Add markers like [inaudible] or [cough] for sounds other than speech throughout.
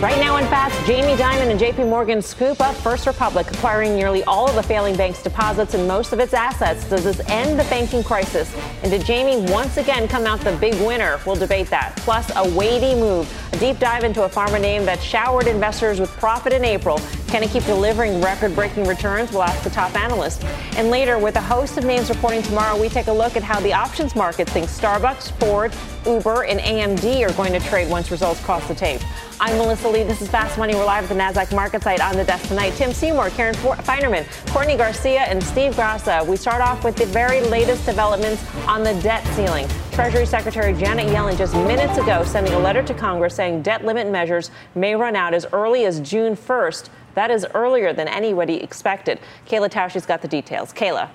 Right now in fast, Jamie Dimon and JP Morgan scoop up First Republic, acquiring nearly all of the failing bank's deposits and most of its assets. Does this end the banking crisis? And did Jamie once again come out the big winner? We'll debate that. Plus, a weighty move, a deep dive into a pharma name that showered investors with profit in April. Can it keep delivering record breaking returns? We'll ask the top analyst. And later, with a host of names reporting tomorrow, we take a look at how the options market thinks Starbucks, Ford, Uber, and AMD are going to trade once results cross the tape. I'm Melissa Lee. This is Fast Money. We're live at the NASDAQ market site on the desk tonight. Tim Seymour, Karen Finerman, Courtney Garcia, and Steve Grasso. We start off with the very latest developments on the debt ceiling. Treasury Secretary Janet Yellen just minutes ago sending a letter to Congress saying debt limit measures may run out as early as June 1st. That is earlier than anybody expected. Kayla Tausche's got the details. Kayla.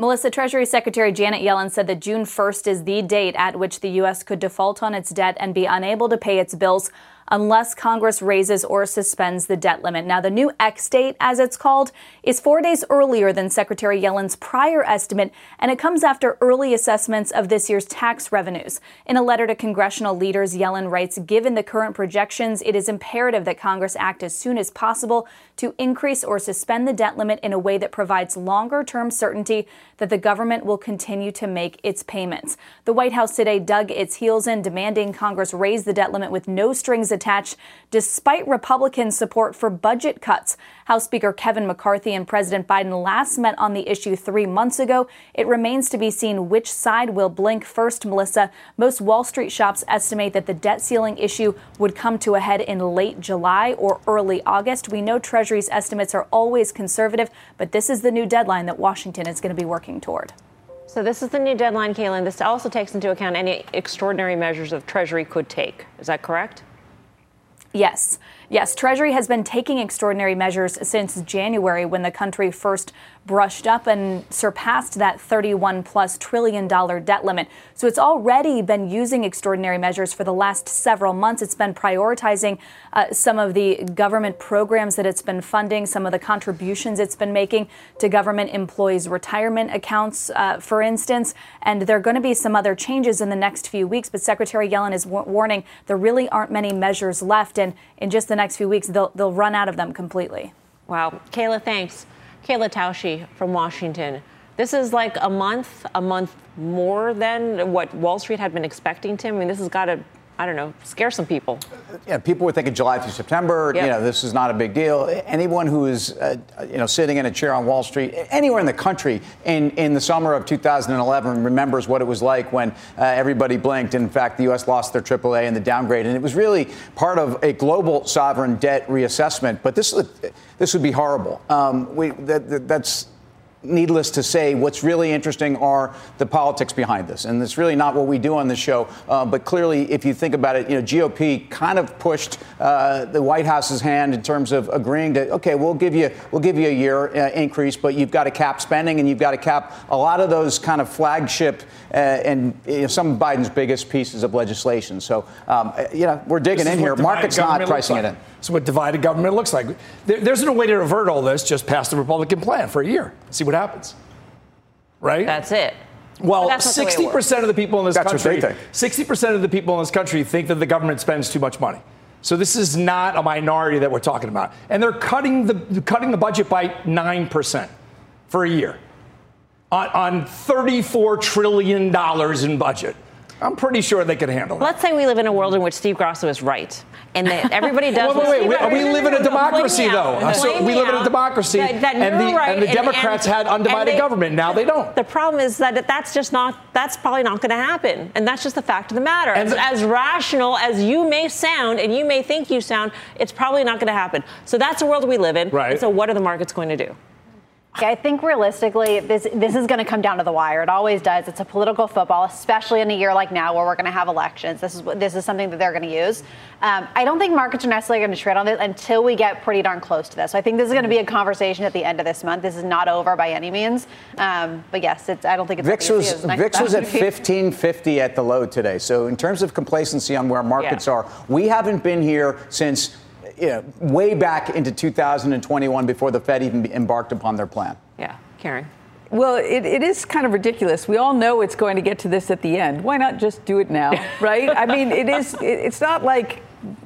Melissa, Treasury Secretary Janet Yellen said that June 1st is the date at which the U.S. could default on its debt and be unable to pay its bills unless Congress raises or suspends the debt limit. Now, the new X date, as it's called, is four days earlier than Secretary Yellen's prior estimate, and it comes after early assessments of this year's tax revenues. In a letter to congressional leaders, Yellen writes Given the current projections, it is imperative that Congress act as soon as possible to increase or suspend the debt limit in a way that provides longer term certainty that the government will continue to make its payments. The White House today dug its heels in, demanding Congress raise the debt limit with no strings attached, despite Republican support for budget cuts. House Speaker Kevin McCarthy and President Biden last met on the issue three months ago. It remains to be seen which side will blink first, Melissa. Most Wall Street shops estimate that the debt ceiling issue would come to a head in late July or early August. We know Treasury's estimates are always conservative, but this is the new deadline that Washington is going to be working toward. So this is the new deadline, Kaylin. This also takes into account any extraordinary measures the Treasury could take. Is that correct? Yes. Yes, Treasury has been taking extraordinary measures since January when the country first brushed up and surpassed that 31 plus trillion dollar debt limit. So it's already been using extraordinary measures for the last several months. It's been prioritizing uh, some of the government programs that it's been funding, some of the contributions it's been making to government employees' retirement accounts, uh, for instance. And there are going to be some other changes in the next few weeks. But Secretary Yellen is w- warning there really aren't many measures left. And in just the next few weeks, they'll, they'll run out of them completely. Wow. Kayla, thanks. Kayla Tausche from Washington. This is like a month, a month more than what Wall Street had been expecting, Tim. I mean, this has got to I don't know, scare some people. Yeah, people were thinking July through September. Yep. You know, this is not a big deal. Anyone who is, uh, you know, sitting in a chair on Wall Street, anywhere in the country, in in the summer of 2011, remembers what it was like when uh, everybody blinked. In fact, the U.S. lost their AAA and the downgrade, and it was really part of a global sovereign debt reassessment. But this this would be horrible. Um, we that, that's needless to say, what's really interesting are the politics behind this. And it's really not what we do on this show. Uh, but clearly, if you think about it, you know, GOP kind of pushed uh, the White House's hand in terms of agreeing to, okay, we'll give you, we'll give you a year uh, increase, but you've got to cap spending and you've got to cap a lot of those kind of flagship uh, and you know, some of Biden's biggest pieces of legislation. So, um, you know, we're digging in here. Market's not pricing like. it in. That's what divided government looks like. There, there's no way to revert all this. Just pass the Republican plan for a year. See what happens. Right? That's it. Well, 60% of the people in this that's country, 60% of the people in this country think that the government spends too much money. So this is not a minority that we're talking about. And they're cutting the, cutting the budget by 9% for a year on, on $34 trillion in budget. I'm pretty sure they could handle it. Let's say we live in a world in which Steve Grasso is right, and that [laughs] everybody does. wait, wait, wait. We, we, live in a democracy, though. So we live in a democracy, that, that and, the, right, and the Democrats and, had undivided they, government. Now they don't. The problem is that that's just not. That's probably not going to happen, and that's just the fact of the matter. As, as rational as you may sound, and you may think you sound, it's probably not going to happen. So that's the world we live in. Right. so what are the markets going to do? I think realistically, this this is going to come down to the wire. It always does. It's a political football, especially in a year like now where we're going to have elections. This is this is something that they're going to use. Um, I don't think markets are necessarily going to trade on it until we get pretty darn close to this. So I think this is going to be a conversation at the end of this month. This is not over by any means. Um, but yes, it's, I don't think it's. VIX was VIX was at 1550 [laughs] at the low today. So in terms of complacency on where markets yeah. are, we haven't been here since you know, way back into 2021 before the Fed even embarked upon their plan. Yeah, Karen. Well, it, it is kind of ridiculous. We all know it's going to get to this at the end. Why not just do it now, [laughs] right? I mean, it is. It, it's not like,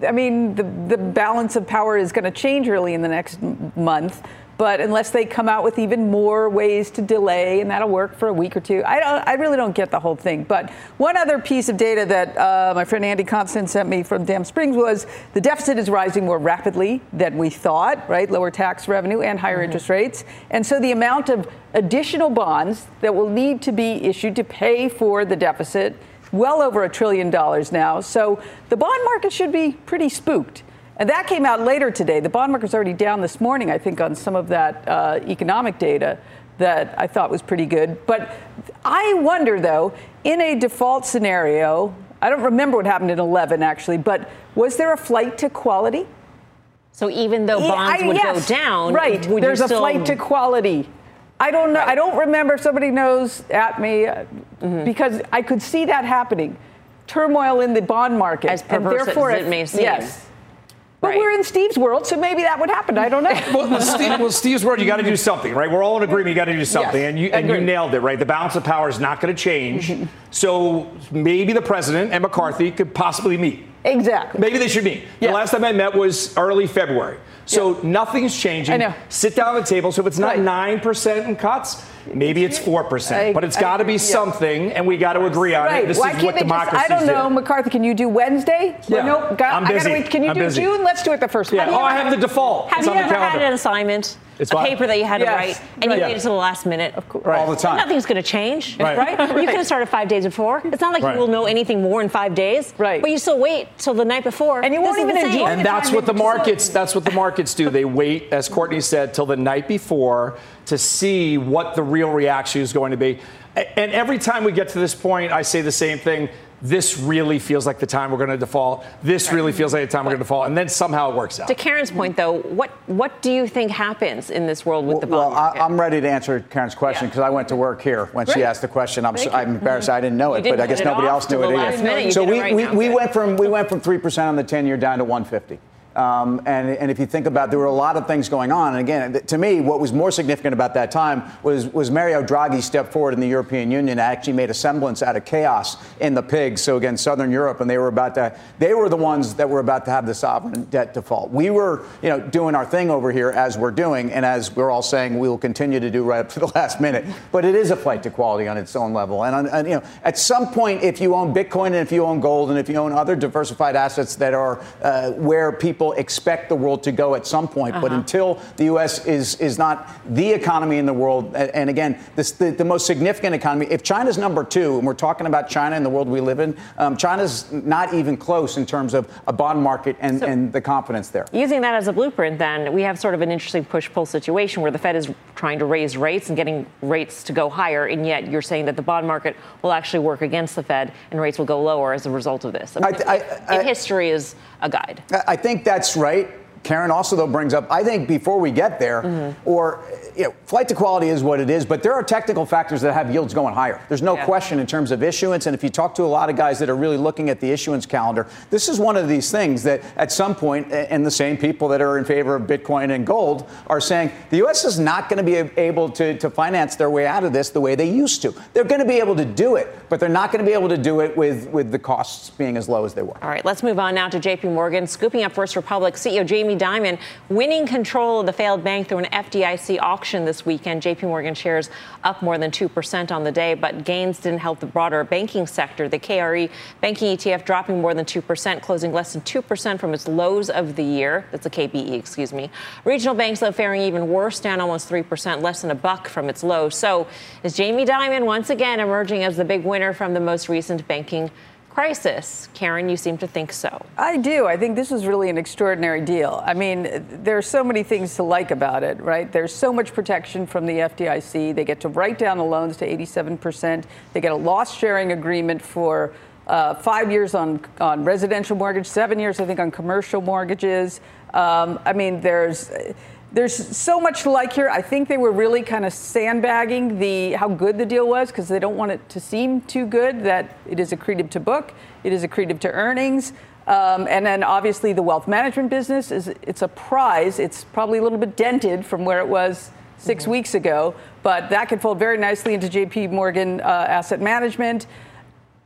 I mean, the the balance of power is going to change early in the next month. But unless they come out with even more ways to delay, and that'll work for a week or two, I, don't, I really don't get the whole thing. But one other piece of data that uh, my friend Andy Constan sent me from Dam Springs was the deficit is rising more rapidly than we thought, right? Lower tax revenue and higher mm-hmm. interest rates. And so the amount of additional bonds that will need to be issued to pay for the deficit well over a trillion dollars now. So the bond market should be pretty spooked. And that came out later today. The bond market's already down this morning, I think, on some of that uh, economic data that I thought was pretty good. But I wonder, though, in a default scenario, I don't remember what happened in 11 actually, but was there a flight to quality? So even though bonds I, would yes, go down, right? There's a still... flight to quality. I don't know. Right. I don't remember if somebody knows at me uh, mm-hmm. because I could see that happening. Turmoil in the bond market, as perverse and therefore, as it may seem. Yes, but right. we're in Steve's world, so maybe that would happen. I don't know. [laughs] well, Steve, well, Steve's world, you got to do something, right? We're all in agreement. You got to do something, yes, and you and you nailed it, right? The balance of power is not going to change. Mm-hmm. So maybe the president and McCarthy could possibly meet. Exactly. Maybe they should meet. The last time I met was early February. So yeah. nothing's changing. I know. Sit down at the table. So if it's not nine right. percent in cuts, maybe it's four percent. But it's got to be yeah. something, and we got to agree on right. it. This Why is what democracy I don't know, McCarthy. Can you do Wednesday? Yeah. Well, no, got, I'm busy. I gotta wait. Can you I'm do busy. June? Let's do it the first yeah. Oh, I have the default. Have it's you ever had an assignment? It's a what? paper that you had yes. to write, and right. you waited until the last minute. Of course. Right. All the time. Nothing's going to change, right? right? You could have started five days before. It's not like you will know anything more in five days, right? But you still wait till the night before, and you won't even enjoy. And that's what the markets. That's what the markets do. They wait, as Courtney said, till the night before to see what the real reaction is going to be. And every time we get to this point, I say the same thing this really feels like the time we're going to default. This really feels like the time we're going to default, and then somehow it works out. To Karen's point, though, what what do you think happens in this world with well, the bond Well, I, am ready to answer Karen's question because yeah. I went to work here when she asked the question. I'm, so, I'm embarrassed I didn't know it, but I guess nobody else knew it either. So we, right we, we went from we went from three percent on the 10 year down to 150. Um, and, and, if you think about, there were a lot of things going on. And again, to me, what was more significant about that time was, was Mario Draghi stepped forward in the European Union, and actually made a semblance out of chaos in the pigs. So again, Southern Europe, and they were about to, they were the ones that were about to have the sovereign debt default. We were, you know, doing our thing over here as we're doing, and as we're all saying, we will continue to do right up to the [laughs] last minute. But it is a flight to quality on its own level. And, and you know, at some point, if you own Bitcoin and if you own gold and if you own other diversified assets that are uh, where people people expect the world to go at some point. Uh-huh. But until the U.S. is is not the economy in the world, and again, this, the, the most significant economy. If China's number two, and we're talking about China and the world we live in, um, China's not even close in terms of a bond market and, so, and the confidence there. Using that as a blueprint, then we have sort of an interesting push-pull situation where the Fed is trying to raise rates and getting rates to go higher, and yet you're saying that the bond market will actually work against the Fed and rates will go lower as a result of this. I mean, I, I, if history is a guide. I think that's right. Karen also, though, brings up, I think before we get there, mm-hmm. or you know, flight to quality is what it is, but there are technical factors that have yields going higher. There's no yeah. question in terms of issuance. And if you talk to a lot of guys that are really looking at the issuance calendar, this is one of these things that at some point, and the same people that are in favor of Bitcoin and gold are saying the U.S. is not going to be able to, to finance their way out of this the way they used to. They're going to be able to do it, but they're not going to be able to do it with, with the costs being as low as they were. All right, let's move on now to JP Morgan, scooping up First Republic CEO Jamie Dimon, winning control of the failed bank through an FDIC auction this weekend. JP Morgan shares up more than 2% on the day, but gains didn't help the broader banking sector. The KRE banking ETF dropping more than 2%, closing less than 2% from its lows of the year. That's a KBE, excuse me. Regional banks, though, faring even worse, down almost 3%, less than a buck from its low. So is Jamie Dimon once again emerging as the big winner from the most recent banking crisis. Karen, you seem to think so. I do. I think this is really an extraordinary deal. I mean, there are so many things to like about it, right? There's so much protection from the FDIC. They get to write down the loans to 87%. They get a loss sharing agreement for uh, five years on, on residential mortgage, seven years, I think, on commercial mortgages. Um, I mean, there's there's so much to like here. I think they were really kind of sandbagging the how good the deal was because they don't want it to seem too good that it is accretive to book, it is accretive to earnings. Um, and then obviously the wealth management business is it's a prize. It's probably a little bit dented from where it was 6 mm-hmm. weeks ago, but that could fold very nicely into JP Morgan uh, Asset Management.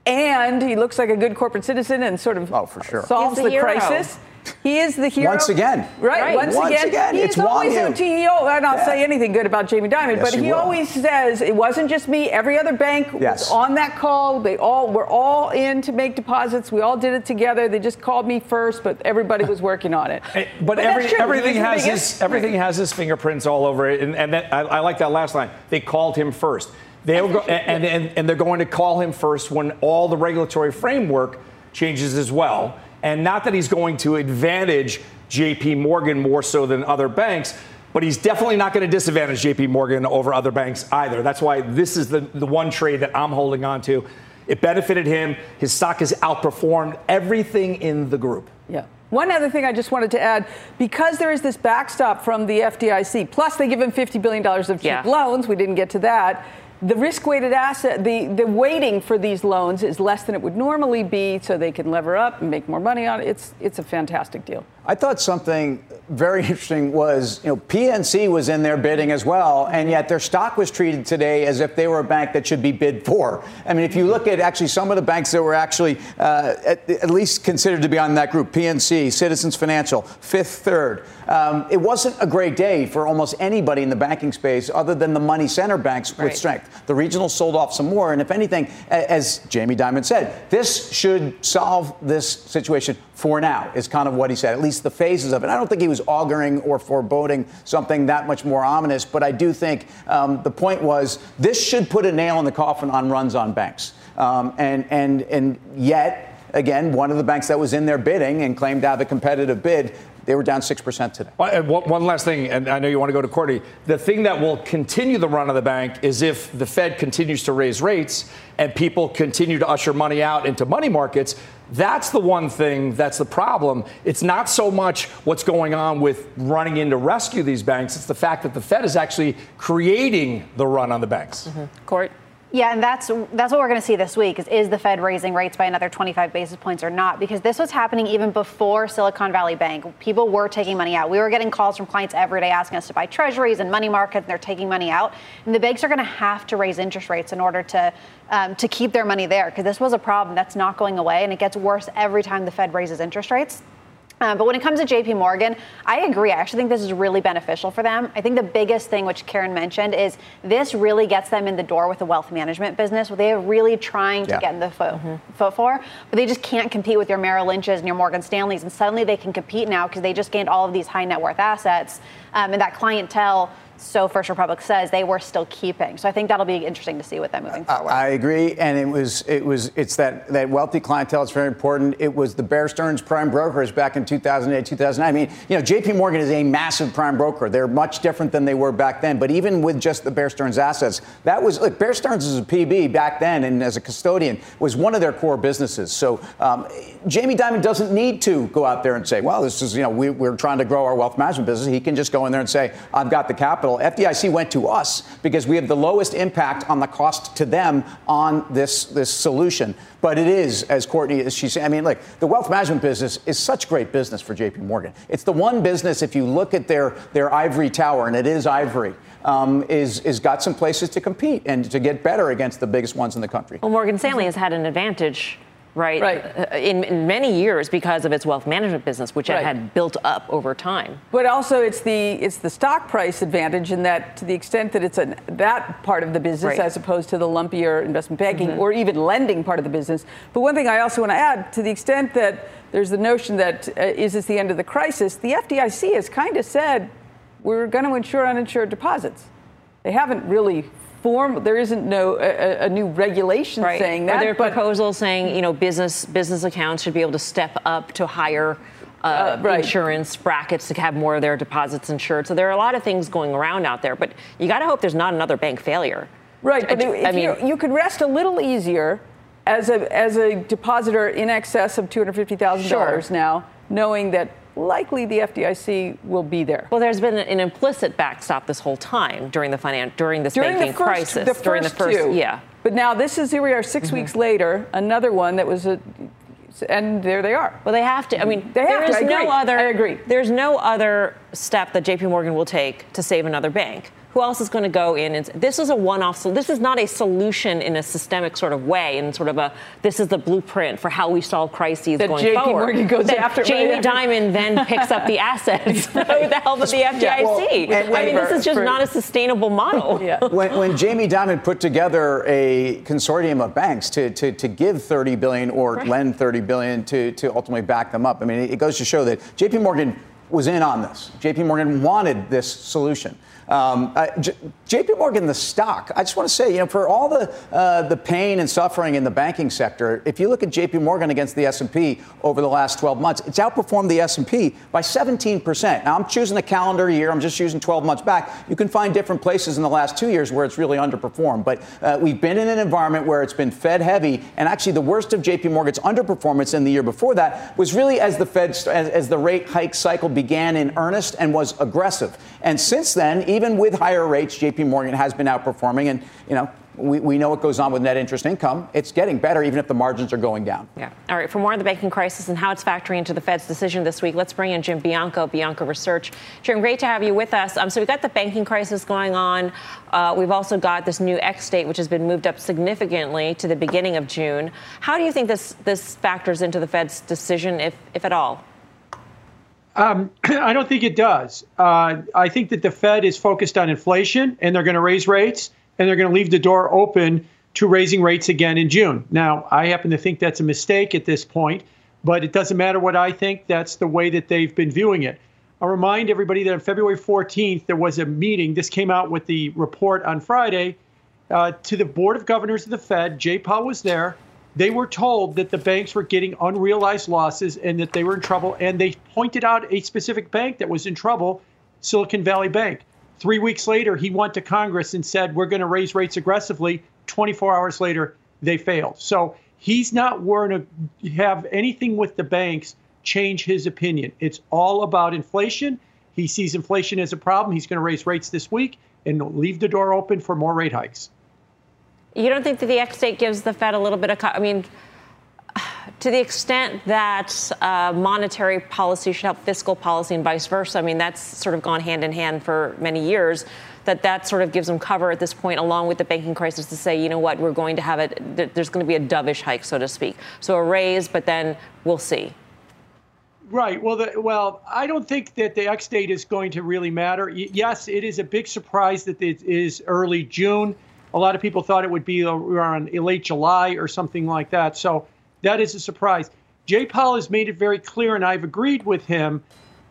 And he looks like a good corporate citizen and sort of oh, for sure. solves the, the crisis. He is the hero. Once again. Right. right. Once, Once again. again. He it's is always a CEO. I don't yeah. say anything good about Jamie Dimon, yes, but he, always says it wasn't just me. Every other bank yes. was on that call. They all were all in to make deposits. We all did it together. They just called me first, but everybody was working on it. [laughs] Eh, but, but every, everything has his everything has his fingerprints all over it. And, and that, I, I like that last line. They called him first. They go, and, and, and they're going to call him first when all the regulatory framework changes as well. And not that he's going to advantage JP Morgan more so than other banks, but he's definitely not going to disadvantage JP Morgan over other banks either. That's why this is the, the one trade that I'm holding on to. It benefited him. His stock has outperformed everything in the group. Yeah. One other thing I just wanted to add because there is this backstop from the FDIC, plus they give him $50 billion of cheap yeah. loans, we didn't get to that the risk-weighted asset, the, the weighting for these loans is less than it would normally be, so they can lever up and make more money on it. It's it's a fantastic deal. I thought something very interesting was, you know, PNC was in there bidding as well, and yet their stock was treated today as if they were a bank that should be bid for. I mean, if you look at actually some of the banks that were actually uh, at, at, least considered to be on that group, PNC, Citizens Financial, Fifth Third, um, it wasn't a great day for almost anybody in the banking space other than the money center banks right. with strength. The regionals sold off some more, and if anything, as Jamie Dimon said, this should solve this situation for now, is kind of what he said, at least the phases of it. I don't think he was auguring or foreboding something that much more ominous, but I do think um, the point was this should put a nail in the coffin on runs on banks. Um, and, and, and yet, again, one of the banks that was in there bidding and claimed to have a competitive bid they were down 6% today. One last thing, and I know you want to go to Courtney. The thing that will continue the run of the bank is if the Fed continues to raise rates and people continue to usher money out into money markets. That's the one thing that's the problem. It's not so much what's going on with running in to rescue these banks, it's the fact that the Fed is actually creating the run on the banks. Mm-hmm. Court? Yeah, and that's that's what we're going to see this week is is the Fed raising rates by another 25 basis points or not? Because this was happening even before Silicon Valley Bank. People were taking money out. We were getting calls from clients every day asking us to buy treasuries and money markets, and they're taking money out. And the banks are going to have to raise interest rates in order to um, to keep their money there because this was a problem that's not going away, and it gets worse every time the Fed raises interest rates. Um, but when it comes to JP Morgan, I agree. I actually think this is really beneficial for them. I think the biggest thing, which Karen mentioned, is this really gets them in the door with the wealth management business, where they are really trying to yeah. get in the foot, mm-hmm. foot for, but they just can't compete with your Merrill Lynch's and your Morgan Stanleys. And suddenly they can compete now because they just gained all of these high net worth assets um, and that clientele so First Republic says they were still keeping. So I think that'll be interesting to see with them moving forward. I agree, and it was it was it's that that wealthy clientele is very important. It was the Bear Stearns prime brokers back in 2008, 2009. I mean, you know, J.P. Morgan is a massive prime broker. They're much different than they were back then. But even with just the Bear Stearns assets, that was look, Bear Stearns as a PB back then, and as a custodian was one of their core businesses. So um, Jamie Dimon doesn't need to go out there and say, well, this is you know we, we're trying to grow our wealth management business. He can just go in there and say, I've got the capital capital. FDIC went to us because we have the lowest impact on the cost to them on this, this solution. But it is, as Courtney, as she said, I mean, like the wealth management business is such great business for JP Morgan. It's the one business, if you look at their, their ivory tower, and it is ivory, um, is, is got some places to compete and to get better against the biggest ones in the country. Well, Morgan Stanley has had an advantage right? right. Uh, in, in, many years because of its wealth management business, which right. it had built up over time. But also, it's the it's the stock price advantage in that to the extent that it's a that part of the business right. as opposed to the lumpier investment banking mm-hmm. or even lending part of the business. But one thing I also want to add, to the extent that there's the notion that uh, is this the end of the crisis, the FDIC has kind of said we're going to insure uninsured deposits. They haven't really form. There isn't no a, a new regulation right. saying that. Are there proposals saying you know business business accounts should be able to step up to higher uh, uh, right. insurance brackets to have more of their deposits insured. So there are a lot of things going around out there, but you got to hope there's not another bank failure. Right, but I, I mean, you, you could rest a little easier as a as a depositor in excess of two hundred fifty thousand sure. dollars now, knowing that likely the FDIC will be there. Well, there's been an implicit backstop this whole time during the finan- during this during banking the first, crisis. The during the first, two. yeah. But now this is here we are 6 mm-hmm. weeks later, another one that was a and there they are. Well, they have to. I mean, they there is no other. I agree. There's no other step that J.P. Morgan will take to save another bank who else is going to go in and this is a one-off so this is not a solution in a systemic sort of way and sort of a this is the blueprint for how we solve crises that going JP forward Morgan goes that after Jamie right Dimon then picks up the [laughs] assets [laughs] with the help of the FDIC yeah, well, I mean this is just for, not a sustainable model [laughs] yeah. when, when Jamie Dimon put together a consortium of banks to, to, to give 30 billion or right. lend 30 billion to, to ultimately back them up I mean it goes to show that JP Morgan was in on this. JP Morgan wanted this solution. Um, J- JP Morgan, the stock, I just want to say, you know, for all the, uh, the pain and suffering in the banking sector, if you look at JP Morgan against the S&P over the last 12 months, it's outperformed the S&P by 17%. Now, I'm choosing a calendar year. I'm just using 12 months back. You can find different places in the last two years where it's really underperformed. But uh, we've been in an environment where it's been Fed heavy. And actually, the worst of JP Morgan's underperformance in the year before that was really as the Fed, as, as the rate hike cycle began in earnest and was aggressive. And since then, even with higher rates, JP Morgan has been outperforming. And, you know, we, we know what goes on with net interest income. It's getting better, even if the margins are going down. Yeah. All right. For more on the banking crisis and how it's factoring into the Fed's decision this week, let's bring in Jim Bianco, Bianco Research. Jim, great to have you with us. Um, so we've got the banking crisis going on. Uh, we've also got this new X date, which has been moved up significantly to the beginning of June. How do you think this this factors into the Fed's decision, if if at all? Um, [clears throat] I don't think it does. Uh, I think that the Fed is focused on inflation and they're going to raise rates and they're going to leave the door open to raising rates again in June. Now, I happen to think that's a mistake at this point, but it doesn't matter what I think. That's the way that they've been viewing it. I'll remind everybody that on February 14th, there was a meeting. This came out with the report on Friday uh, to the Board of Governors of the Fed. Jay Powell was there they were told that the banks were getting unrealized losses and that they were in trouble. And they pointed out a specific bank that was in trouble, Silicon Valley Bank. Three weeks later, he went to Congress and said, We're going to raise rates aggressively. 24 hours later, they failed. So he's not going to have anything with the banks change his opinion. It's all about inflation. He sees inflation as a problem. He's going to raise rates this week and leave the door open for more rate hikes. You don't think that the X date gives the Fed a little bit of, I mean, [sighs] to the extent that uh, monetary policy should help fiscal policy and vice versa, I mean, that's sort of gone hand in hand for many years. That that sort of gives them cover at this point, along with the banking crisis, to say, you know what, we're going to have it. There's going to be a dovish hike, so to speak. So a raise, but then we'll see. Right. Well, the, well, I don't think that the X date is going to really matter. Yes, it is a big surprise that it is early June. A lot of people thought it would be around late July or something like that. So that is a surprise. Jay Powell has made it very clear, and I've agreed with him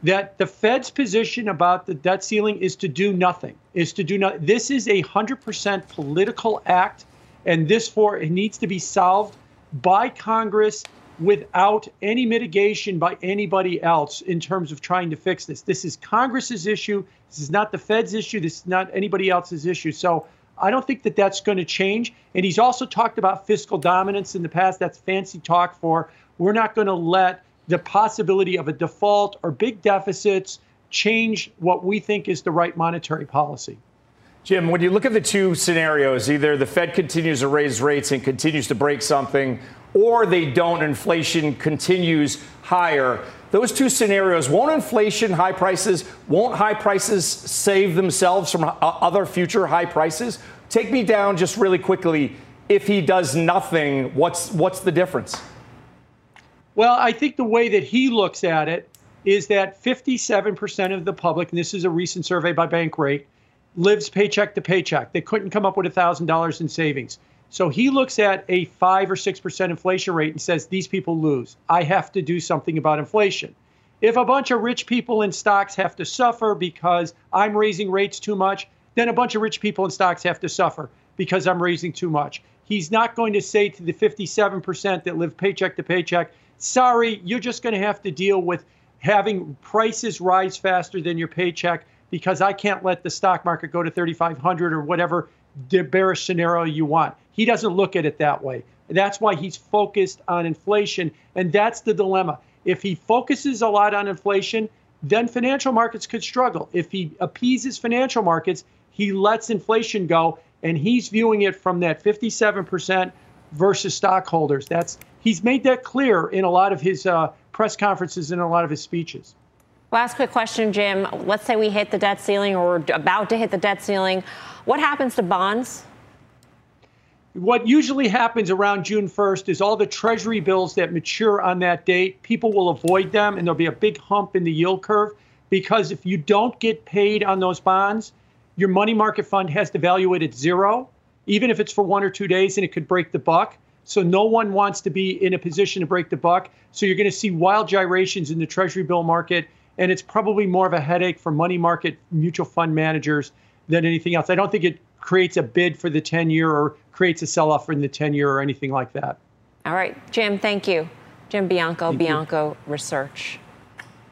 that the Fed's position about the debt ceiling is to do nothing. Is to do nothing. This is a hundred percent political act, and this for it needs to be solved by Congress without any mitigation by anybody else in terms of trying to fix this. This is Congress's issue. This is not the Fed's issue. This is not anybody else's issue. So I don't think that that's going to change. And he's also talked about fiscal dominance in the past. That's fancy talk for we're not going to let the possibility of a default or big deficits change what we think is the right monetary policy. Jim, when you look at the two scenarios, either the Fed continues to raise rates and continues to break something, or they don't, inflation continues higher. Those two scenarios won't inflation, high prices, won't high prices save themselves from uh, other future high prices? Take me down just really quickly. If he does nothing, what's what's the difference? Well, I think the way that he looks at it is that 57% of the public, and this is a recent survey by Bankrate, lives paycheck to paycheck. They couldn't come up with $1,000 in savings. So he looks at a 5 or 6% inflation rate and says, These people lose. I have to do something about inflation. If a bunch of rich people in stocks have to suffer because I'm raising rates too much, then a bunch of rich people in stocks have to suffer because I'm raising too much. He's not going to say to the 57% that live paycheck to paycheck, sorry, you're just going to have to deal with having prices rise faster than your paycheck because I can't let the stock market go to 3,500 or whatever the bearish scenario you want. He doesn't look at it that way. That's why he's focused on inflation. And that's the dilemma. If he focuses a lot on inflation, then financial markets could struggle. If he appeases financial markets, he lets inflation go, and he's viewing it from that 57% versus stockholders. That's he's made that clear in a lot of his uh, press conferences and a lot of his speeches. Last quick question, Jim. Let's say we hit the debt ceiling or we're about to hit the debt ceiling. What happens to bonds? What usually happens around June 1st is all the treasury bills that mature on that date, people will avoid them and there'll be a big hump in the yield curve because if you don't get paid on those bonds, your money market fund has to value it at zero, even if it's for one or two days and it could break the buck. So no one wants to be in a position to break the buck. So you're going to see wild gyrations in the treasury bill market and it's probably more of a headache for money market mutual fund managers than anything else. I don't think it creates a bid for the 10 year or creates a sell off in the 10 year or anything like that. All right, Jim, thank you. Jim Bianco, thank Bianco you. Research.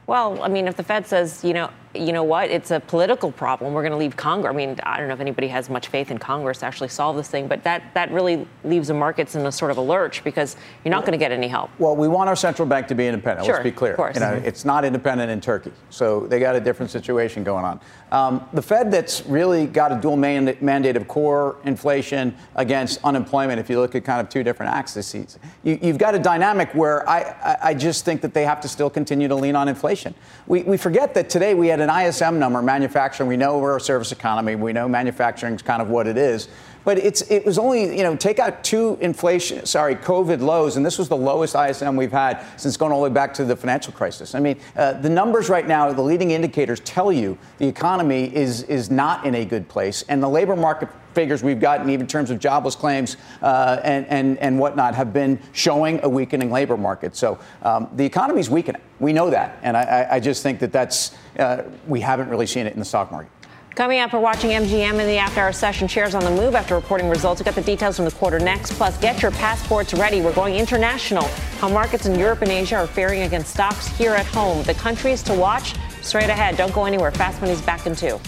Well, I mean, if the Fed says, you know, you know what? It's a political problem. We're going to leave Congress. I mean, I don't know if anybody has much faith in Congress to actually solve this thing, but that, that really leaves the markets in a sort of a lurch because you're not going to get any help. Well, we want our central bank to be independent. Sure, let's be clear. Of course. You know, it's not independent in Turkey, so they got a different situation going on. Um, the Fed that's really got a dual mandate of core inflation against unemployment. If you look at kind of two different axes, you, have got a dynamic where I, I just think that they have to still continue to lean on inflation. We, we forget that today we had an ISM number manufacturing. We know we're a service economy. We know manufacturing is kind of what it is. But it's it was only you know take out two inflation sorry COVID lows and this was the lowest ISM we've had since going all the way back to the financial crisis. I mean uh, the numbers right now the leading indicators tell you the economy is is not in a good place and the labor market figures we've gotten, even in terms of jobless claims uh, and, and, and whatnot, have been showing a weakening labor market. So um, the economy is weakening. We know that. And I, I just think that that's, uh, we haven't really seen it in the stock market. Coming up, we're watching MGM in the after hour session. Shares on the move after reporting results. We've got the details from the quarter next. Plus, get your passports ready. We're going international. How markets in Europe and Asia are faring against stocks here at home. The countries to watch straight ahead. Don't go anywhere. Fast Money's back in two.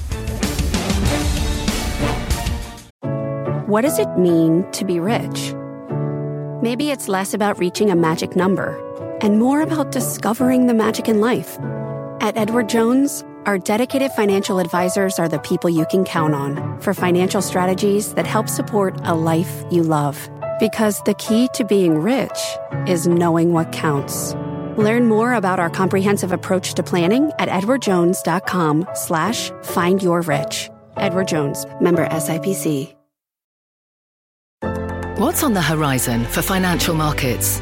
What does it mean to be rich? Maybe it's less about reaching a magic number and more about discovering the magic in life. At Edward Jones, our dedicated financial advisors are the people you can count on for financial strategies that help support a life you love. Because the key to being rich is knowing what counts. Learn more about our comprehensive approach to planning at edwardjones.com slash find your rich. Edward Jones, member SIPC. What's on the horizon for financial markets?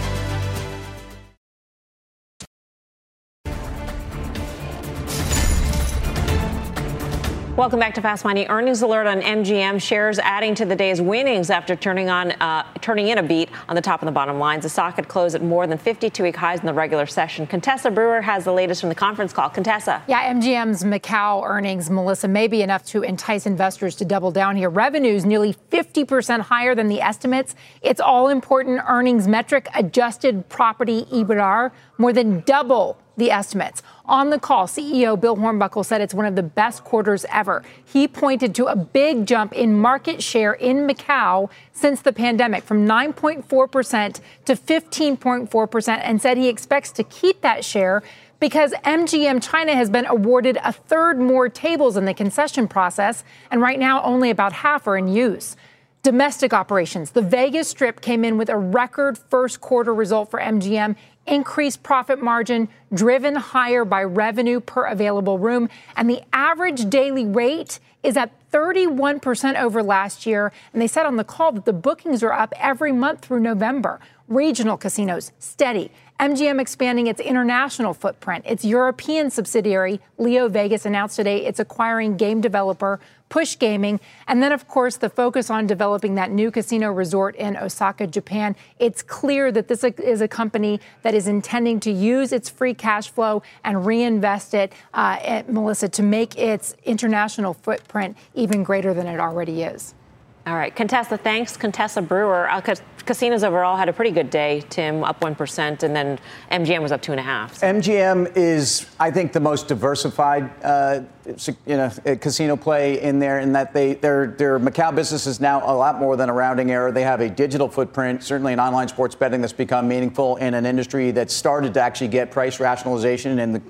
Welcome back to Fast Money. Earnings alert on MGM shares adding to the day's winnings after turning on uh, turning in a beat on the top and the bottom lines. The stock had closed at more than 52-week highs in the regular session. Contessa Brewer has the latest from the conference call. Contessa. Yeah, MGM's Macau earnings, Melissa, may be enough to entice investors to double down here. Revenues nearly 50% higher than the estimates. It's all important earnings metric, adjusted property EBITDA, more than double the estimates. On the call, CEO Bill Hornbuckle said it's one of the best quarters ever. He pointed to a big jump in market share in Macau since the pandemic from 9.4% to 15.4% and said he expects to keep that share because MGM China has been awarded a third more tables in the concession process, and right now only about half are in use. Domestic operations. The Vegas Strip came in with a record first quarter result for MGM increased profit margin driven higher by revenue per available room. And the average daily rate is at 31% over last year. And they said on the call that the bookings are up every month through November. Regional casinos, steady. MGM expanding its international footprint. Its European subsidiary, LeoVegas, announced today it's acquiring game developer Push Gaming. And then, of course, the focus on developing that new casino resort in Osaka, Japan. It's clear that this is a company that is intending to use its free cash flow and reinvest it, uh, at, Melissa, to make its international footprint even greater than it already is. All right, Contessa, thanks. Contessa Brewer. Uh, casinos overall had a pretty good day, Tim, up 1%, and then MGM was up 2.5. So. MGM is, I think, the most diversified uh, you know, casino play in there, in that they, their, their Macau business is now a lot more than a rounding error. They have a digital footprint, certainly in online sports betting, that's become meaningful in an industry that started to actually get price rationalization and the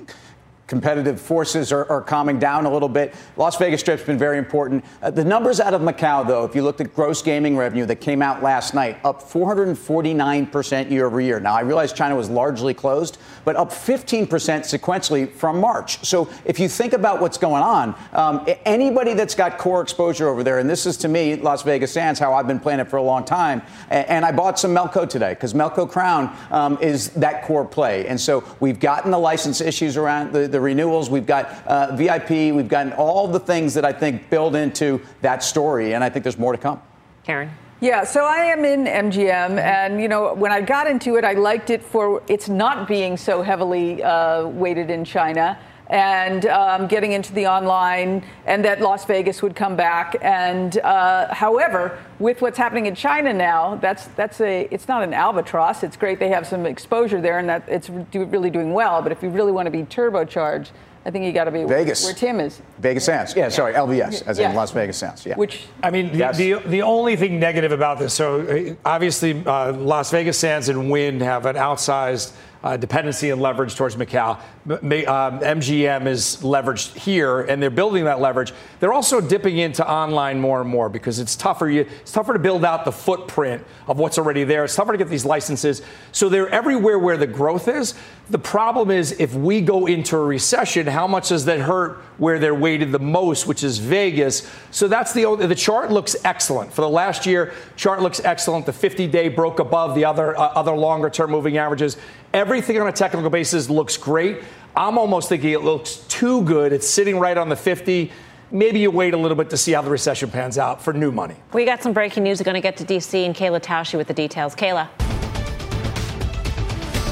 competitive forces are, are, calming down a little bit. Las Vegas Strip's been very important. Uh, the numbers out of Macau, though, if you looked at gross gaming revenue that came out last night, up 449% year over year. Now, I realize China was largely closed, but up 15% sequentially from March. So if you think about what's going on, um, anybody that's got core exposure over there, and this is to me, Las Vegas Sands, how I've been playing it for a long time, and, I bought some Melco today because Melco Crown um, is that core play. And so we've gotten the license issues around the, the renewals, we've got uh, VIP, we've gotten all the things that I think build into that story, and I think there's more to come. Karen. Yeah, so I am in MGM, and you know, when I got into it, I liked it for its not being so heavily uh, weighted in China and um, getting into the online, and that Las Vegas would come back. And uh, however, with what's happening in China now, that's that's a it's not an albatross. It's great they have some exposure there, and that it's do, really doing well. But if you really want to be turbocharged, I think you got to be Vegas, where, Tim is. Vegas Sands. Yeah, sorry, LVS, as yeah. in Las Vegas Sands. Yeah. Which I mean, the, yes. the, the only thing negative about this. So uh, obviously, uh, Las Vegas Sands and Wynn have an outsized uh, dependency and leverage towards Macau. Um, MGM is leveraged here, and they're building that leverage. They're also dipping into online more and more because it's tougher. It's tougher to build out the footprint of what's already there. It's tougher to get these licenses. So they're everywhere where the growth is. The problem is if we go into a recession, how much does that hurt where they're weighted the most, which is Vegas? So that's the the chart looks excellent for the last year. Chart looks excellent. The 50-day broke above the other uh, other longer-term moving averages. Everything on a technical basis looks great. I'm almost thinking it looks too good. It's sitting right on the 50 maybe you wait a little bit to see how the recession pans out for new money. We got some breaking news. We're going to get to D.C. and Kayla Tausche with the details. Kayla.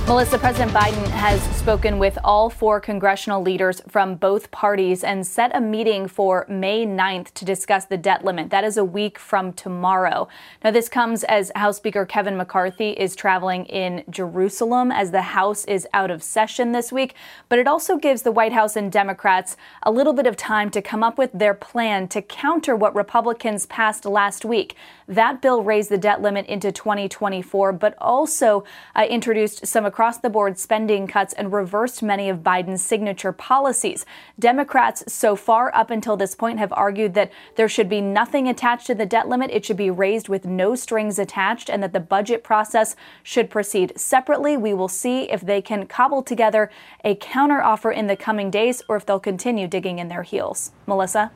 Melissa, President Biden has spoken with all four congressional leaders from both parties and set a meeting for May 9th to discuss the debt limit. That is a week from tomorrow. Now, this comes as House Speaker Kevin McCarthy is traveling in Jerusalem as the House is out of session this week. But it also gives the White House and Democrats a little bit of time to come up with their plan to counter what Republicans passed last week. That bill raised the debt limit into 2024, but also uh, introduced some across the board spending cuts and reversed many of Biden's signature policies. Democrats, so far up until this point, have argued that there should be nothing attached to the debt limit. It should be raised with no strings attached, and that the budget process should proceed separately. We will see if they can cobble together a counteroffer in the coming days or if they'll continue digging in their heels. Melissa?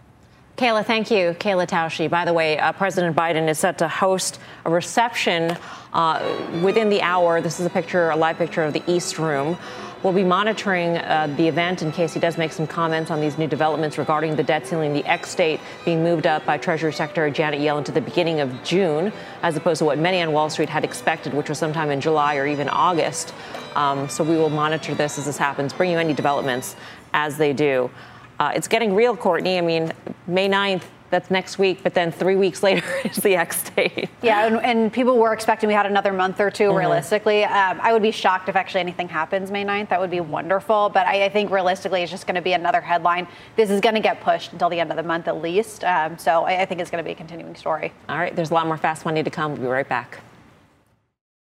Kayla, thank you. Kayla Tausche. By the way, uh, President Biden is set to host a reception uh, within the hour. This is a picture, a live picture of the East Room. We'll be monitoring uh, the event in case he does make some comments on these new developments regarding the debt ceiling, the X date being moved up by Treasury Secretary Janet Yellen to the beginning of June, as opposed to what many on Wall Street had expected, which was sometime in July or even August. Um, so we will monitor this as this happens, bring you any developments as they do. Uh, it's getting real, Courtney. I mean, May 9th, that's next week, but then three weeks [laughs] later is the X date. Yeah, and, and people were expecting we had another month or 2 mm-hmm. realistically. Um, I would be shocked if actually anything happens May 9th. That would be wonderful. But I, I think realistically, it's just going to be another headline. This is going to get pushed until the end of the month at least. Um, so I, I think it's going to be a continuing story. All right, there's a lot more fast money to come. We'll be right back.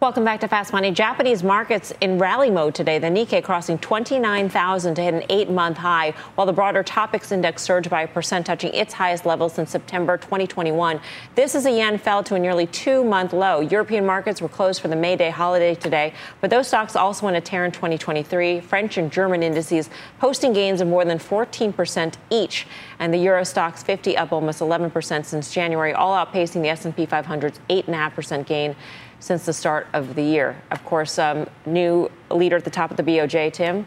Welcome back to Fast Money. Japanese markets in rally mode today. The Nikkei crossing 29,000 to hit an eight month high, while the broader Topix index surged by a percent, touching its highest level since September 2021. This as the yen fell to a nearly two month low. European markets were closed for the May Day holiday today, but those stocks also went a tear in 2023. French and German indices posting gains of more than 14% each, and the Euro Stoxx 50 up almost 11% since January, all outpacing the S&P 500's 8.5% gain since the start of the year. Of course, um, new leader at the top of the BOJ, Tim.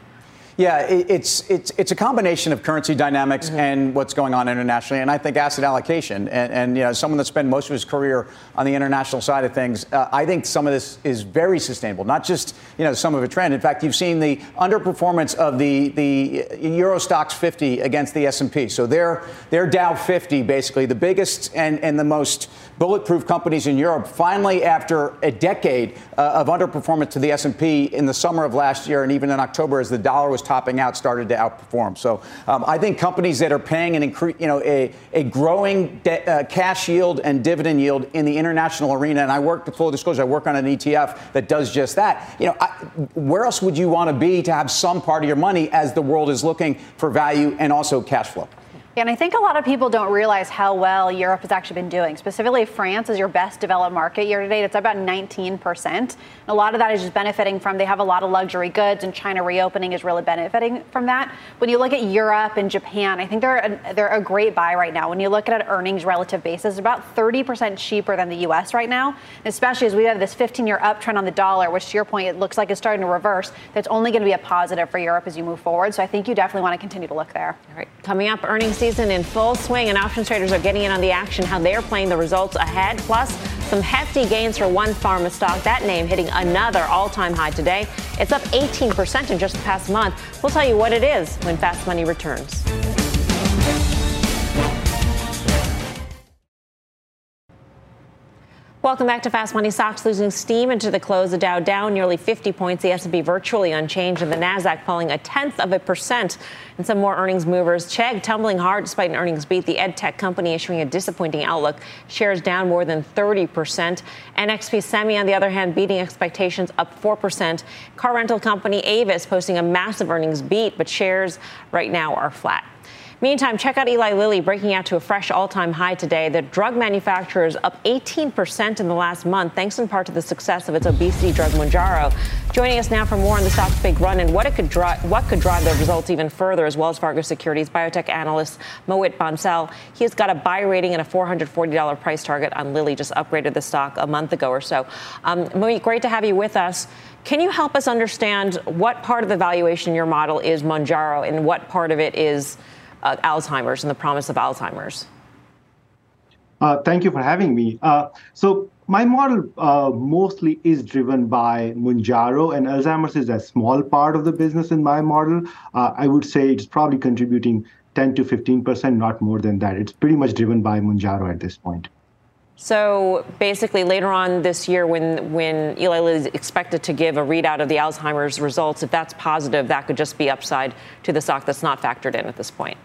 Yeah, it's it's it's a combination of currency dynamics mm-hmm. and what's going on internationally, and I think asset allocation. And, and, you know, someone that spent most of his career on the international side of things, uh, I think some of this is very sustainable. Not just you know some of a trend. In fact, you've seen the underperformance of the the Euro Stoxx 50 against the S&P. So they're they're Dow 50 basically, the biggest and and the most bulletproof companies in Europe finally, after a decade uh, of underperformance to the S&P in the summer of last year and even in October as the dollar was topping out, started to outperform. So um, I think companies that are paying an incre- you know, a, a growing de- uh, cash yield and dividend yield in the international arena, and I work, full disclosure, I work on an ETF that does just that. You know, I, where else would you want to be to have some part of your money as the world is looking for value and also cash flow? And I think a lot of people don't realize how well Europe has actually been doing. Specifically, France is your best developed market year to date. It's about 19%. And a lot of that is just benefiting from they have a lot of luxury goods, and China reopening is really benefiting from that. When you look at Europe and Japan, I think they're a, they're a great buy right now. When you look at an earnings relative basis, about 30% cheaper than the U.S. right now, especially as we have this 15-year uptrend on the dollar, which to your point, it looks like it's starting to reverse. That's only going to be a positive for Europe as you move forward. So I think you definitely want to continue to look there. All right, coming up, earnings season in full swing, and options traders are getting in on the action, how they're playing the results ahead, plus some hefty gains for one pharma stock. That name hitting another all time high today. It's up 18% in just the past month. We'll tell you what it is when Fast Money returns. Welcome back to Fast Money. Stocks losing steam into the close. The Dow down nearly 50 points. The S&P virtually unchanged, and the Nasdaq falling a tenth of a percent. And some more earnings movers. Chegg tumbling hard despite an earnings beat. The ed tech company issuing a disappointing outlook. Shares down more than 30 percent. NXP Semi, on the other hand, beating expectations, up 4 percent. Car rental company Avis posting a massive earnings beat, but shares right now are flat. Meantime, check out Eli Lilly breaking out to a fresh all time high today. The drug manufacturer is up 18% in the last month, thanks in part to the success of its obesity drug Mounjaro. Joining us now for more on the stock's big run and what it could drive, what could drive the results even further is Wells Fargo Securities biotech analyst Mohit Bansal. He's got a buy rating and a $440 price target on Lilly. Just upgraded the stock a month ago or so. Um, great to have you with us. Can you help us understand what part of the valuation in your model is Mounjaro and what part of it is uh, Alzheimer's and the promise of Alzheimer's? Uh, thank you for having me. Uh, so my model uh, mostly is driven by Mounjaro, and Alzheimer's is a small part of the business in my model. Uh, I would say it's probably contributing 10 to 15 percent, not more than that. It's pretty much driven by Mounjaro at this point. So basically, later on this year, when when Eli Lilly is expected to give a readout of the Alzheimer's results, if that's positive, that could just be upside to the stock that's not factored in at this point.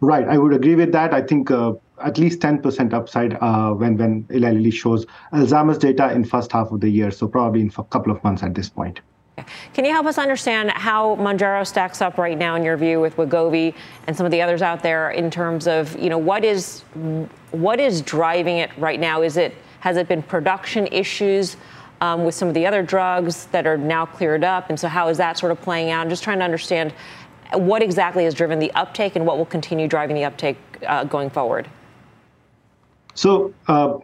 Right, I would agree with that. I think uh, at least 10% upside uh, when when Eli Lilly shows Alzheimer's data in first half of the year, so probably in a couple of months at this point. Can you help us understand how Mounjaro stacks up right now in your view with Wegovy and some of the others out there in terms of you know what is what is driving it right now? Is it has it been production issues? Um, with some of the other drugs that are now cleared up, and so how is that sort of playing out? I'm just trying to understand what exactly has driven the uptake and what will continue driving the uptake uh, going forward? So uh,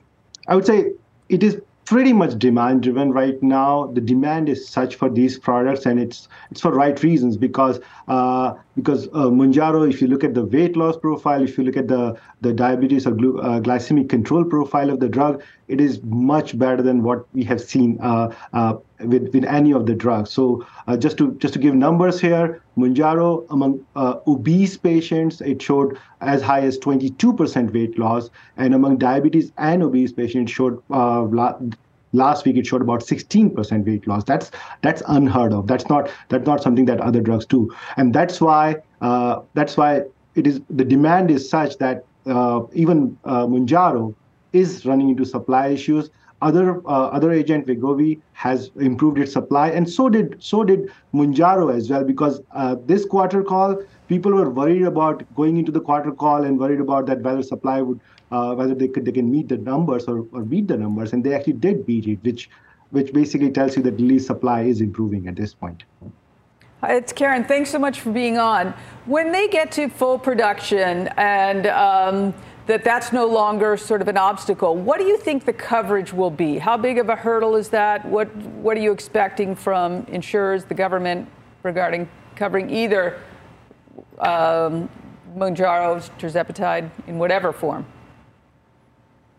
I would say it is pretty much demand driven right now. The demand is such for these products, and it's it's for right reasons because uh, because uh, Mounjaro, if you look at the weight loss profile, if you look at the the diabetes or glu- uh, glycemic control profile of the drug, it is much better than what we have seen uh, uh, with, with any of the drugs. So uh, just to just to give numbers here, Mounjaro among uh, obese patients it showed as high as 22% weight loss, and among diabetes and obese patients showed uh, la- last week it showed about 16% weight loss. That's that's unheard of. That's not that's not something that other drugs do, and that's why uh, that's why it is the demand is such that uh, even uh, Mounjaro is running into supply issues other uh, other agent Wegovy has improved its supply, and so did so did Mounjaro as well. Because uh, this quarter call, people were worried about going into the quarter call and worried about that whether supply would uh, whether they could they can meet the numbers or, or beat the numbers, and they actually did beat it, which which basically tells you that Lilly supply is improving at this point. It's Karen. Thanks so much for being on. When they get to full production and um, that that's no longer sort of an obstacle. What do you think the coverage will be? How big of a hurdle is that? What what are you expecting from insurers, the government, regarding covering either um, Mounjaro, in whatever form?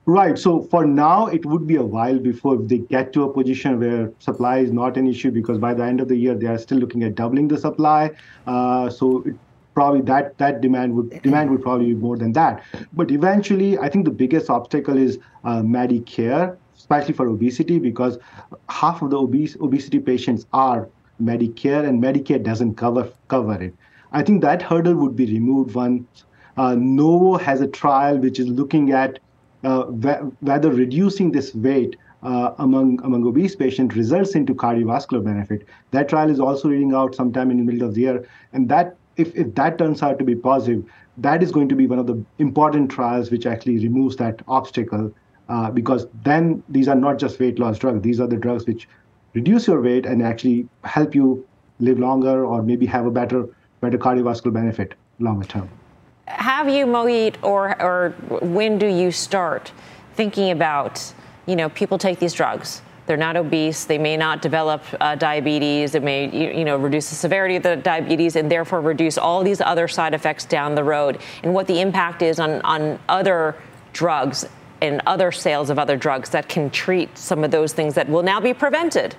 Right. So for now, it would be a while before they get to a position where supply is not an issue because by the end of the year, they are still looking at doubling the supply. Uh, so it probably that that demand would demand would probably be more than that. But eventually, I think the biggest obstacle is uh, Medicare, especially for obesity, because half of the obese obesity patients are Medicare, and Medicare doesn't cover cover it. I think that hurdle would be removed once uh, Novo has a trial which is looking at uh, whether reducing this weight uh, among among obese patients results into cardiovascular benefit. That trial is also reading out sometime in the middle of the year, and that if, if that turns out to be positive, that is going to be one of the important trials which actually removes that obstacle uh, because then these are not just weight loss drugs. These are the drugs which reduce your weight and actually help you live longer or maybe have a better better cardiovascular benefit longer term. Have you, Mohit, or, or when do you start thinking about, you know, people take these drugs, they're not obese. They may not develop uh, diabetes. It may, you, you, know, reduce the severity of the diabetes and therefore reduce all these other side effects down the road. And what the impact is on, on other drugs and other sales of other drugs that can treat some of those things that will now be prevented.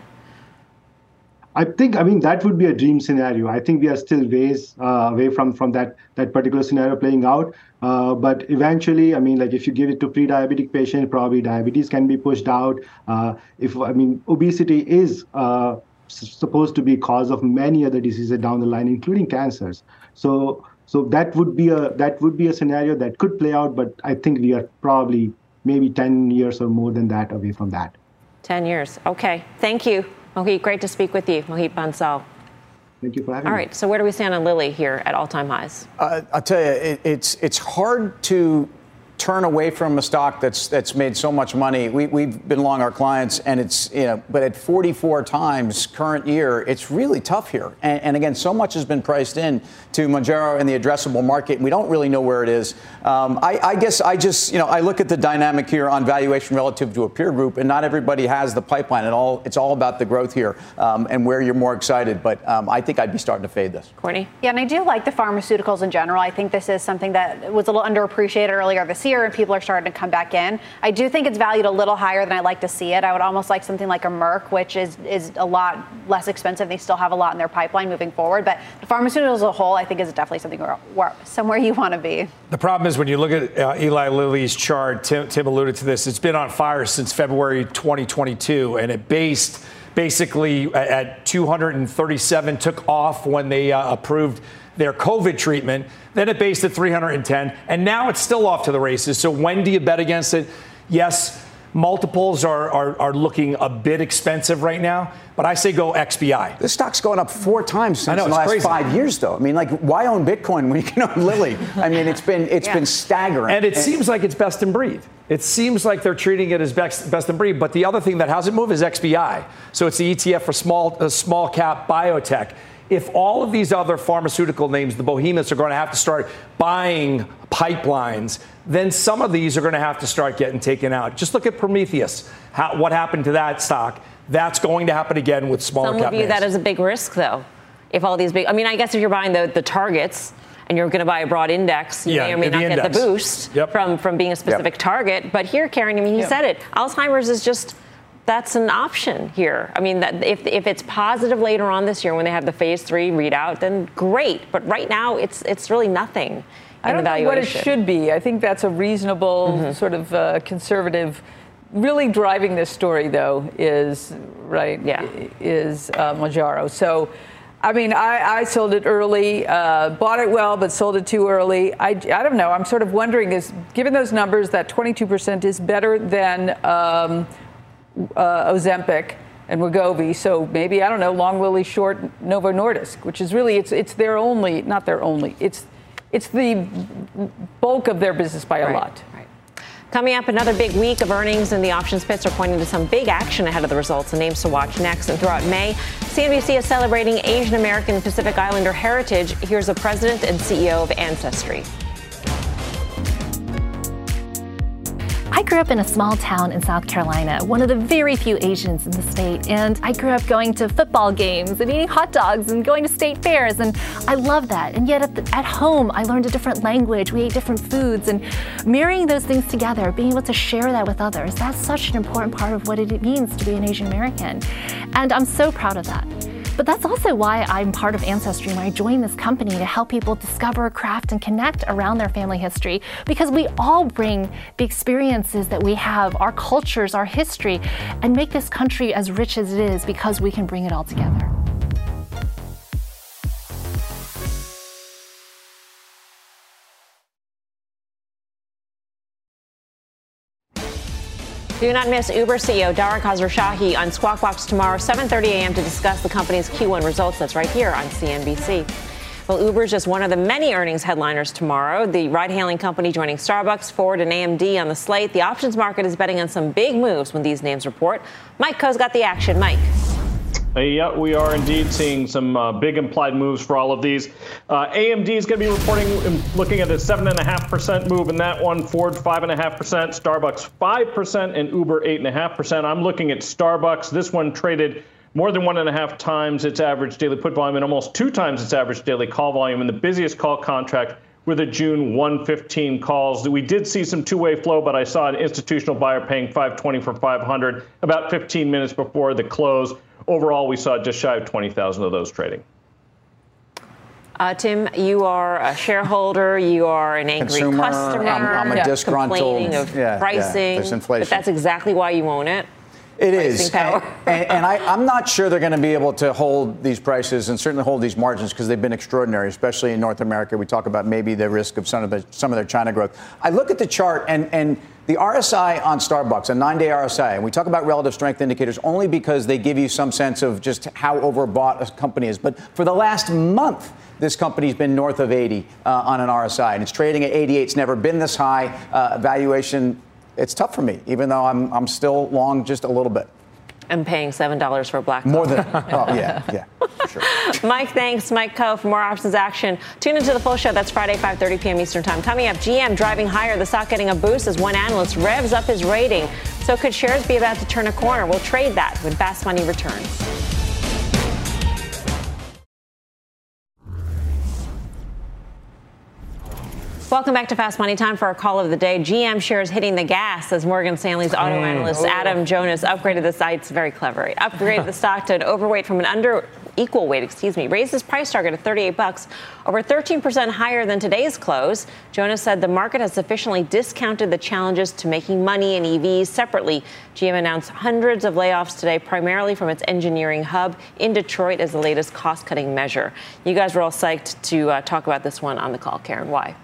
I think, I mean, that would be a dream scenario. I think we are still ways uh, away from from that that particular scenario playing out. Uh, but eventually, I mean, like if you give it to pre-diabetic patients, probably diabetes can be pushed out. Uh, if I mean, obesity is uh, supposed to be cause of many other diseases down the line, including cancers. So, so that would be a that would be a scenario that could play out. But I think we are probably maybe 10 years or more than that away from that. 10 years. Okay. Thank you. Mohit, great to speak with you. Mohit Bansal. Thank you for having All me. All right, so where do we stand on Lilly here at all-time highs? Uh, I'll tell you, it, it's it's hard to turn away from a stock that's that's made so much money. We, we've been long our clients, and it's you know, but at 44 times current year, it's really tough here. And, and again, so much has been priced in to Mounjaro and the addressable market, and we don't really know where it is. Um, I, I, guess I just you know I look at the dynamic here on valuation relative to a peer group, and not everybody has the pipeline at all. It's all about the growth here um, and where you're more excited. But um, I think I'd be starting to fade this. Courtney, yeah, and I do like the pharmaceuticals in general. I think this is something that was a little underappreciated earlier this year, and people are starting to come back in. I do think it's valued a little higher than I like to see it. I would almost like something like a Merck, which is is a lot less expensive. They still have a lot in their pipeline moving forward, but the pharmaceuticals as a whole, I think, is definitely something where, where somewhere you want to be. The problem is when you look at uh, Eli Lilly's chart. Tim, Tim alluded to this. It's been on fire since February 2022, and it based basically at 237 took off when they uh, approved their COVID treatment. Then it based at 310, and now it's still off to the races. So when do you bet against it? Yes, multiples are, are, are looking a bit expensive right now, but I say go XBI. This stock's going up four times since know, the last crazy. five years, though. I mean, like, why own Bitcoin when you can own Lilly? I mean, it's been it's yeah. been staggering. And it and, seems like it's best in breed. It seems like they're treating it as best, best in breed. But the other thing that hasn't moved is XBI. So it's the ETF for small uh, small cap biotech if all of these other pharmaceutical names, the behemoths, are going to have to start buying pipelines, then some of these are going to have to start getting taken out. Just look at Prometheus. How, what happened to that stock? That's going to happen again with smaller Some cap view names. that as a big risk, though. If all these big, I mean, I guess if you're buying the, the targets and you're going to buy a broad index, you yeah, may or may not index. get the boost yep. from, from being a specific yep. target. But here, Karen, I mean, he yep. said it. Alzheimer's is just that's an option here. I mean, that if, if it's positive later on this year when they have the phase three readout, then great. But right now, it's it's really nothing. I don't know what it should be. I think that's a reasonable mm-hmm. sort of uh, conservative. Really driving this story, though, is right. Yeah, is uh, Mounjaro. So. I mean, I, I sold it early, uh, bought it well, but sold it too early. I, I don't know. I'm sort of wondering is, given those numbers, that 22% is better than um, uh, Ozempic and Wegovy. So maybe I don't know, long Lilly, short Novo Nordisk, which is really it's it's their only, not their only. It's it's the bulk of their business by a right, lot. Right. Coming up, another big week of earnings, and the options pits are pointing to some big action ahead of the results and names to watch next. And throughout May, CNBC is celebrating Asian American Pacific Islander heritage. Here's the president and CEO of Ancestry. I grew up in a small town in South Carolina, one of the very few Asians in the state, and I grew up going to football games and eating hot dogs and going to state fairs, and I love that. And yet at, the, at home, I learned a different language, we ate different foods, and marrying those things together, being able to share that with others, that's such an important part of what it means to be an Asian American. And I'm so proud of that. But that's also why I'm part of Ancestry and I joined this company to help people discover, craft, and connect around their family history because we all bring the experiences that we have, our cultures, our history, and make this country as rich as it is because we can bring it all together. Do not miss Uber CEO Dara Khosrowshahi on Squawk Box tomorrow, 7:30 a.m. to discuss the company's Q1 results. That's right here on CNBC. Well, Uber is just one of the many earnings headliners tomorrow. The ride-hailing company joining Starbucks, Ford, and AMD on the slate. The options market is betting on some big moves when these names report. Mike Khouw's got the action. Mike. Uh, yeah, we are indeed seeing some uh, big implied moves for all of these. Uh, AMD is going to be reporting, um, looking at a 7.5% move in that one, Ford 5.5%, Starbucks 5%, and Uber 8.5%. I'm looking at Starbucks. This one traded more than one and a half times its average daily put volume and almost two times its average daily call volume in the busiest call contract were the June 115 calls. We did see some two-way flow, but I saw an institutional buyer paying 520 for 500 about 15 minutes before the close. Overall, we saw just shy of 20,000 of those trading. Uh, Tim, you are a shareholder. You are an angry Consumer, customer. I'm, I'm a disgruntled. Complaining of yeah, pricing. Yeah, there's inflation. But that's exactly why you own it. It is, and, and, and, I, am not sure they're going to be able to hold these prices and certainly hold these margins because they've been extraordinary, especially in North America. We talk about maybe the risk of some of the, some of their China growth. I look at the chart and and the RSI on Starbucks, a nine-day RSI, and we talk about relative strength indicators only because they give you some sense of just how overbought a company is. But for the last month, this company's been north of 80 uh, on an RSI, and it's trading at 88. It's never been this high. Uh, valuation it's tough for me, even though I'm, I'm still long just a little bit. I'm paying seven dollars for a black. More than oh yeah yeah sure. [laughs] Mike, thanks, Mike Khouw for more options action. Tune into the full show. That's Friday, 5:30 p.m. Eastern Time. Coming up, GM driving higher. The stock getting a boost as one analyst revs up his rating. So could shares be about to turn a corner? We'll trade that when Fast Money returns. Welcome back to Fast Money. Time for our call of the day. GM shares hitting the gas as Morgan Stanley's auto mm. analyst oh. Adam Jonas upgraded the site's very clever. Upgraded the [laughs] stock to an overweight from an under equal weight, excuse me, raised his price target to 38 bucks, over 13% higher than today's close. Jonas said the market has sufficiently discounted the challenges to making money in EVs. Separately, GM announced hundreds of layoffs today, primarily from its engineering hub in Detroit as the latest cost-cutting measure. You guys were all psyched to uh, talk about this one on the call, Karen. Why?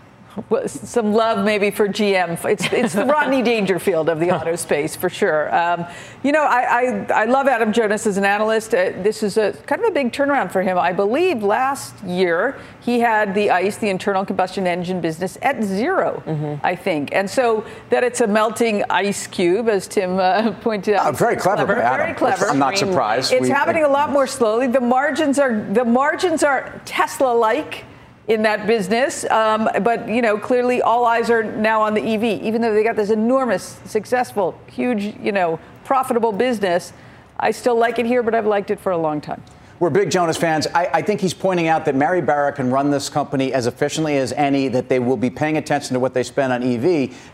Some love maybe for GM. It's, it's the Rodney [laughs] Dangerfield of the [laughs] auto space for sure. Um, you know, I, I, I, love Adam Jonas as an analyst. Uh, this is a kind of a big turnaround for him. I believe last year he had the ICE, the internal combustion engine business, at 0 mm-hmm. I think. And so that it's a melting ice cube, as Tim uh, [laughs] pointed out. Oh, very clever, clever very clever. I'm not surprised. It's we, happening a lot more slowly. The margins are the margins are Tesla-like in that business. Um, but, you know, clearly all eyes are now on the EV, even though they got this enormous, successful, huge, you know, profitable business. I still like it here, but I've liked it for a long time. We're big Jonas fans. I, I, think he's pointing out that Mary Barra can run this company as efficiently as any, that they will be paying attention to what they spend on EV.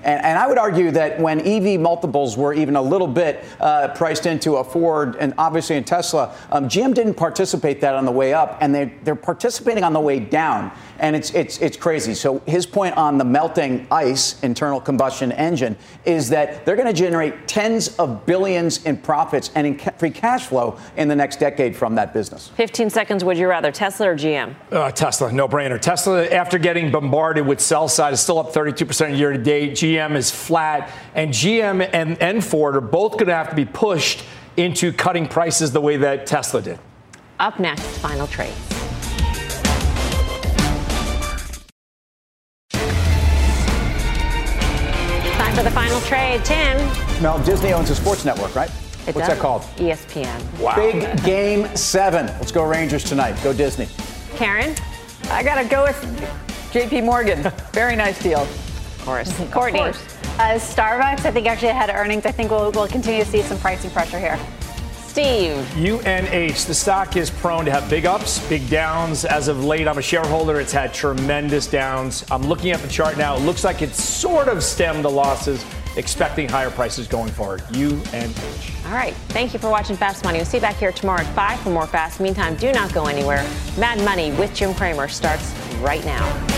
And, and I would argue that when EV multiples were even a little bit uh, priced into a Ford and obviously in Tesla, um, GM didn't participate that on the way up, and they're, they're participating on the way down. And it's, it's, it's crazy. So his point on the melting ice internal combustion engine is that they're going to generate tens of billions in profits and in free cash flow in the next decade from that business. 15 seconds. Would you rather Tesla or GM? Uh, Tesla, no brainer. Tesla, after getting bombarded with sell side, is still up 32% year to date. GM is flat. And GM and, and Ford are both going to have to be pushed into cutting prices the way that Tesla did. Up next, final trade. For the final trade. Tim. Mel, Disney owns a sports network, right? It What's does. that called? ESPN. Wow. Big game seven. Let's go Rangers tonight. Go Disney. Karen? I got to go with JP Morgan. Very nice deal. Of course. [laughs] Courtney. Of course. Uh, Starbucks, I think actually had earnings. I think we'll, we'll continue to see some pricing pressure here. Steve. UNH. The stock is prone to have big ups, big downs. As of late, I'm a shareholder. It's had tremendous downs. I'm looking at the chart now. It looks like it's sort of stemmed the losses, expecting higher prices going forward. UNH. All right. Thank you for watching Fast Money. We'll see you back here tomorrow at 5 for more Fast. Meantime, do not go anywhere. Mad Money with Jim Cramer starts right now.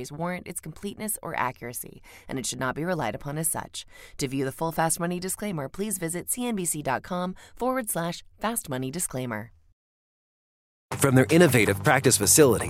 warrant its completeness or accuracy, and it should not be relied upon as such. To view the full Fast Money disclaimer, please visit cnbc.com forward slash fast money disclaimer. From their innovative practice facility